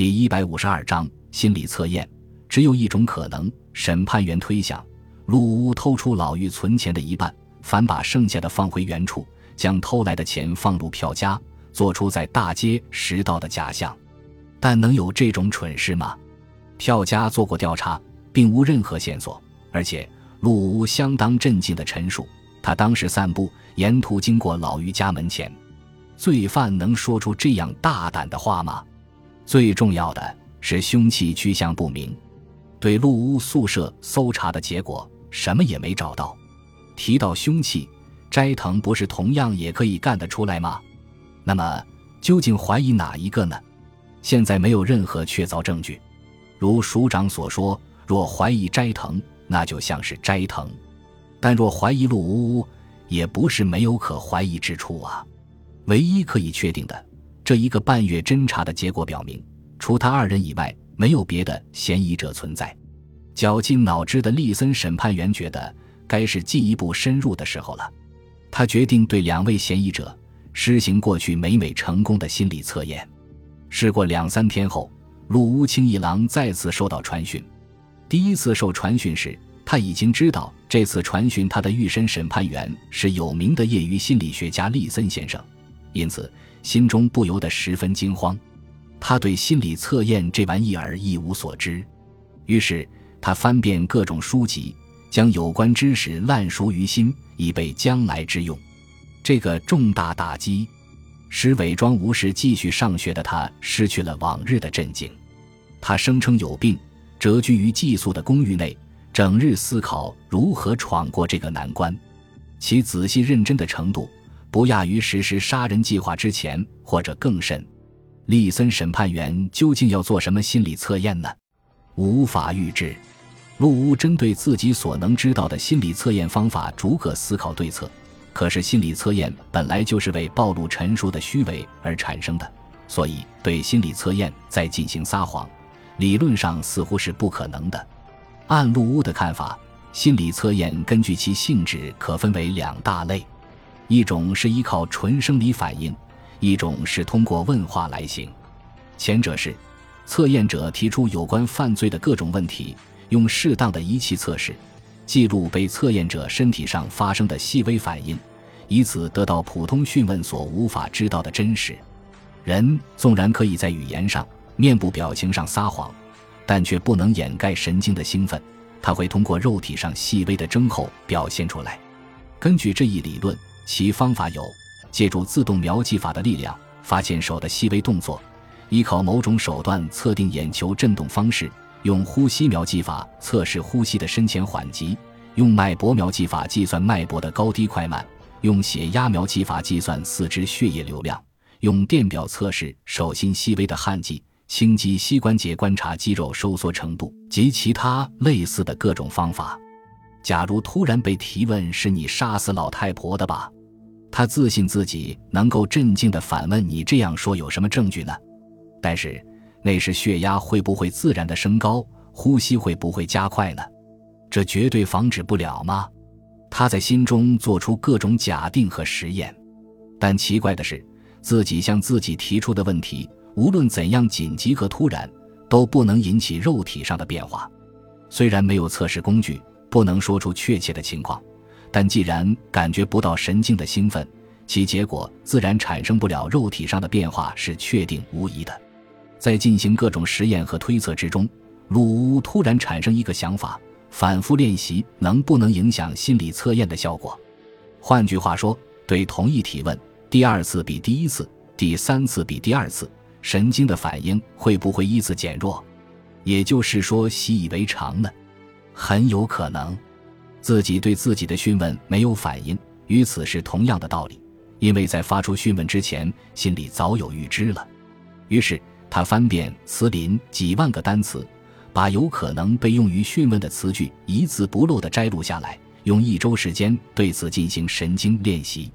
第一百五十二章心理测验。只有一种可能，审判员推想：陆屋偷出老妪存钱的一半，反把剩下的放回原处，将偷来的钱放入票夹，做出在大街拾到的假象。但能有这种蠢事吗？票夹做过调查，并无任何线索，而且陆屋相当镇静的陈述：他当时散步，沿途经过老妪家门前。罪犯能说出这样大胆的话吗？最重要的是凶器去向不明，对陆屋宿舍搜查的结果什么也没找到。提到凶器，斋藤不是同样也可以干得出来吗？那么究竟怀疑哪一个呢？现在没有任何确凿证据。如署长所说，若怀疑斋藤，那就像是斋藤；但若怀疑陆屋，也不是没有可怀疑之处啊。唯一可以确定的。这一个半月侦查的结果表明，除他二人以外，没有别的嫌疑者存在。绞尽脑汁的利森审判员觉得，该是进一步深入的时候了。他决定对两位嫌疑者施行过去每每成功的心理测验。试过两三天后，陆屋清一郎再次收到传讯。第一次受传讯时，他已经知道这次传讯他的预审审判员是有名的业余心理学家利森先生，因此。心中不由得十分惊慌，他对心理测验这玩意儿一无所知，于是他翻遍各种书籍，将有关知识烂熟于心，以备将来之用。这个重大打击，使伪装无事继续上学的他失去了往日的镇静。他声称有病，蛰居于寄宿的公寓内，整日思考如何闯过这个难关。其仔细认真的程度。不亚于实施杀人计划之前，或者更甚。利森审判员究竟要做什么心理测验呢？无法预知。陆屋针对自己所能知道的心理测验方法逐个思考对策。可是心理测验本来就是为暴露陈述的虚伪而产生的，所以对心理测验再进行撒谎，理论上似乎是不可能的。按陆屋的看法，心理测验根据其性质可分为两大类。一种是依靠纯生理反应，一种是通过问话来行。前者是测验者提出有关犯罪的各种问题，用适当的仪器测试，记录被测验者身体上发生的细微反应，以此得到普通讯问所无法知道的真实。人纵然可以在语言上、面部表情上撒谎，但却不能掩盖神经的兴奋，他会通过肉体上细微的征候表现出来。根据这一理论。其方法有：借助自动瞄记法的力量，发现手的细微动作；依靠某种手段测定眼球振动方式；用呼吸瞄记法测试呼吸的深浅缓急；用脉搏瞄记法计算脉搏的高低快慢；用血压瞄记法计算四肢血液流量；用电表测试手心细微的汗迹；轻击膝关节观察肌肉收缩程度及其他类似的各种方法。假如突然被提问是你杀死老太婆的吧？他自信自己能够镇静地反问：“你这样说有什么证据呢？”但是那时血压会不会自然的升高，呼吸会不会加快呢？这绝对防止不了吗？他在心中做出各种假定和实验，但奇怪的是，自己向自己提出的问题，无论怎样紧急和突然，都不能引起肉体上的变化。虽然没有测试工具，不能说出确切的情况。但既然感觉不到神经的兴奋，其结果自然产生不了肉体上的变化是确定无疑的。在进行各种实验和推测之中，鲁乌突然产生一个想法：反复练习能不能影响心理测验的效果？换句话说，对同一提问，第二次比第一次，第三次比第二次，神经的反应会不会依次减弱？也就是说，习以为常呢？很有可能。自己对自己的讯问没有反应，与此是同样的道理，因为在发出讯问之前，心里早有预知了。于是他翻遍词林几万个单词，把有可能被用于讯问的词句一字不漏地摘录下来，用一周时间对此进行神经练习。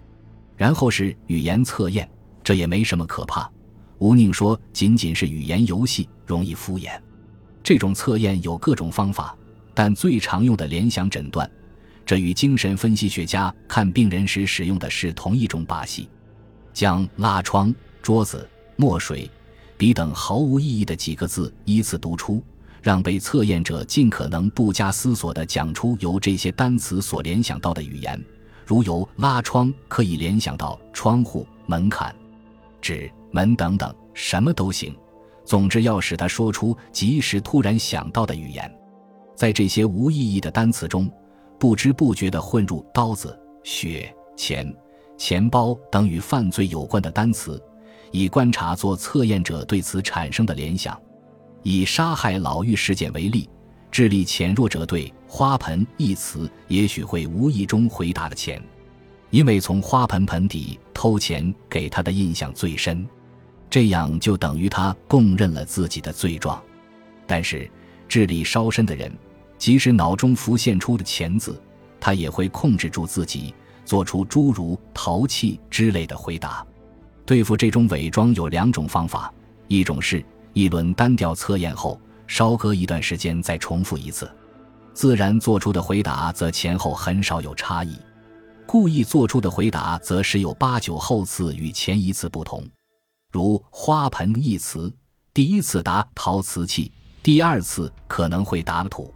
然后是语言测验，这也没什么可怕。吴宁说，仅仅是语言游戏，容易敷衍。这种测验有各种方法。但最常用的联想诊断，这与精神分析学家看病人时使用的是同一种把戏，将拉窗、桌子、墨水、笔等毫无意义的几个字依次读出，让被测验者尽可能不加思索地讲出由这些单词所联想到的语言，如由拉窗可以联想到窗户、门槛、纸、门等等，什么都行。总之，要使他说出即时突然想到的语言。在这些无意义的单词中，不知不觉地混入刀子、血、钱、钱包等与犯罪有关的单词，以观察做测验者对此产生的联想。以杀害老妪事件为例，智力浅弱者对“花盆”一词也许会无意中回答了钱，因为从花盆盆底偷钱给他的印象最深，这样就等于他供认了自己的罪状。但是智力稍深的人。即使脑中浮现出的钱字，他也会控制住自己，做出诸如“淘气”之类的回答。对付这种伪装有两种方法：一种是一轮单调测验后，稍隔一段时间再重复一次，自然做出的回答则前后很少有差异；故意做出的回答则十有八九后次与前一次不同。如“花盆”一词，第一次答陶瓷器，第二次可能会打土。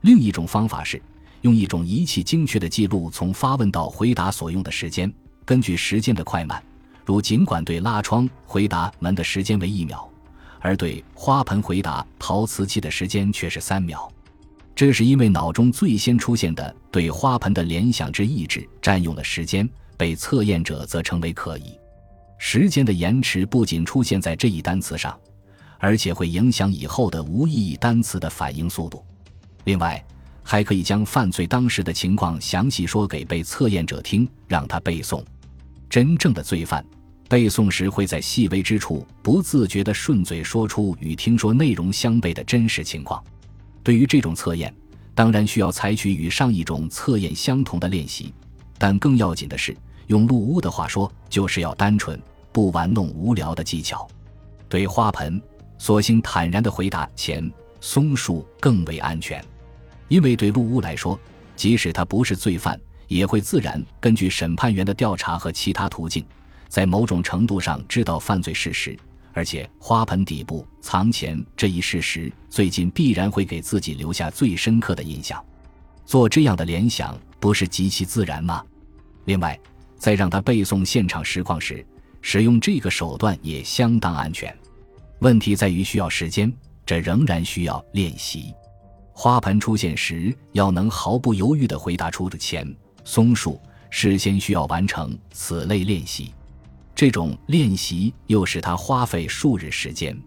另一种方法是，用一种仪器精确的记录从发问到回答所用的时间，根据时间的快慢，如尽管对拉窗回答门的时间为一秒，而对花盆回答陶瓷器的时间却是三秒。这是因为脑中最先出现的对花盆的联想之意志占用了时间，被测验者则称为可疑。时间的延迟不仅出现在这一单词上，而且会影响以后的无意义单词的反应速度。另外，还可以将犯罪当时的情况详细说给被测验者听，让他背诵。真正的罪犯背诵时会在细微之处不自觉地顺嘴说出与听说内容相悖的真实情况。对于这种测验，当然需要采取与上一种测验相同的练习，但更要紧的是，用陆屋的话说，就是要单纯、不玩弄无聊的技巧。对花盆，索性坦然地回答：钱、松树更为安全。因为对陆屋来说，即使他不是罪犯，也会自然根据审判员的调查和其他途径，在某种程度上知道犯罪事实。而且花盆底部藏钱这一事实，最近必然会给自己留下最深刻的印象。做这样的联想，不是极其自然吗？另外，在让他背诵现场实况时，使用这个手段也相当安全。问题在于需要时间，这仍然需要练习。花盆出现时，要能毫不犹豫地回答出的钱、松树，事先需要完成此类练习。这种练习又使他花费数日时间。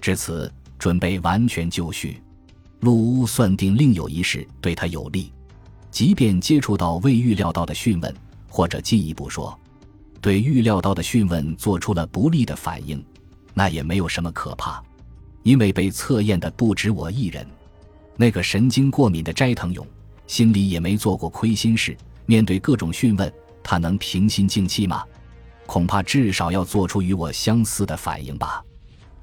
至此，准备完全就绪。陆屋算定另有一事对他有利，即便接触到未预料到的讯问，或者进一步说，对预料到的讯问做出了不利的反应，那也没有什么可怕，因为被测验的不止我一人。那个神经过敏的斋藤勇，心里也没做过亏心事。面对各种讯问，他能平心静气吗？恐怕至少要做出与我相似的反应吧。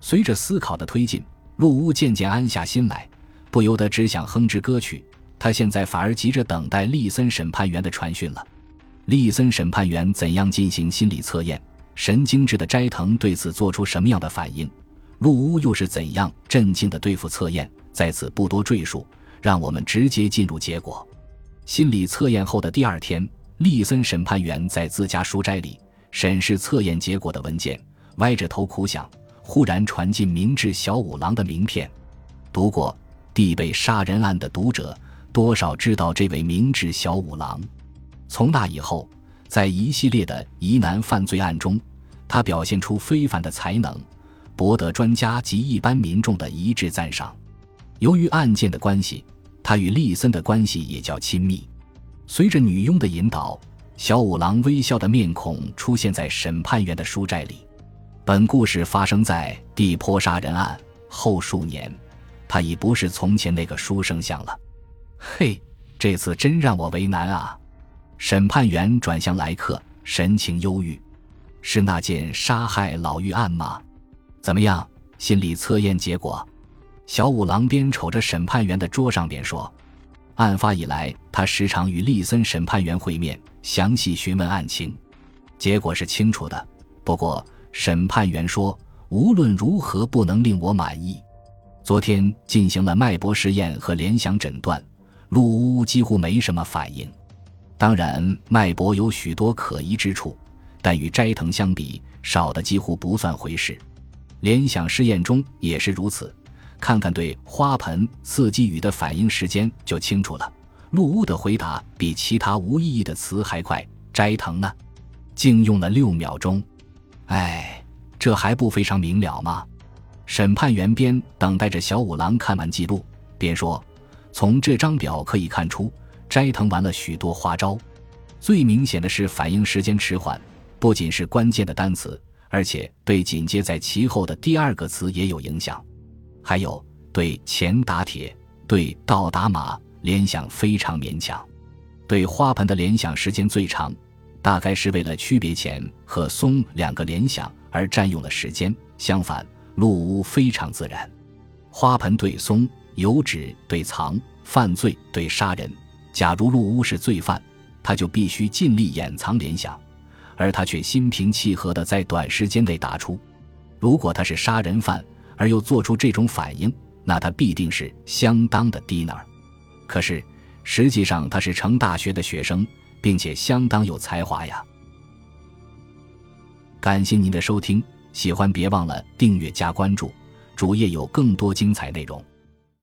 随着思考的推进，陆屋渐渐安下心来，不由得只想哼支歌曲。他现在反而急着等待利森审判员的传讯了。利森审判员怎样进行心理测验？神经质的斋藤对此做出什么样的反应？陆屋又是怎样镇静地对付测验？在此不多赘述，让我们直接进入结果。心理测验后的第二天，利森审判员在自家书斋里审视测验结果的文件，歪着头苦想。忽然传进明智小五郎的名片。读过《地被杀人案》的读者，多少知道这位明智小五郎。从那以后，在一系列的疑难犯罪案中，他表现出非凡的才能，博得专家及一般民众的一致赞赏。由于案件的关系，他与利森的关系也较亲密。随着女佣的引导，小五郎微笑的面孔出现在审判员的书斋里。本故事发生在地坡杀人案后数年，他已不是从前那个书生相了。嘿，这次真让我为难啊！审判员转向来客，神情忧郁：“是那件杀害老妪案吗？怎么样？心理测验结果？”小五郎边瞅着审判员的桌上边说：“案发以来，他时常与利森审判员会面，详细询问案情。结果是清楚的。不过，审判员说无论如何不能令我满意。昨天进行了脉搏试验和联想诊断，陆屋几乎没什么反应。当然，脉搏有许多可疑之处，但与斋藤相比，少的几乎不算回事。联想试验中也是如此，看看对花盆四季语的反应时间就清楚了。陆屋的回答比其他无意义的词还快，斋藤呢，竟用了六秒钟。哎，这还不非常明了吗？审判员边等待着小五郎看完记录，边说：“从这张表可以看出，斋藤玩了许多花招。最明显的是反应时间迟缓，不仅是关键的单词，而且对紧接在其后的第二个词也有影响。还有对钱打铁、对倒打马联想非常勉强，对花盆的联想时间最长。”大概是为了区别钱和松两个联想而占用了时间。相反，陆屋非常自然。花盆对松，油脂对藏，犯罪对杀人。假如陆屋是罪犯，他就必须尽力掩藏联想，而他却心平气和地在短时间内打出。如果他是杀人犯而又做出这种反应，那他必定是相当的低能。可是实际上他是成大学的学生。并且相当有才华呀！感谢您的收听，喜欢别忘了订阅加关注，主页有更多精彩内容。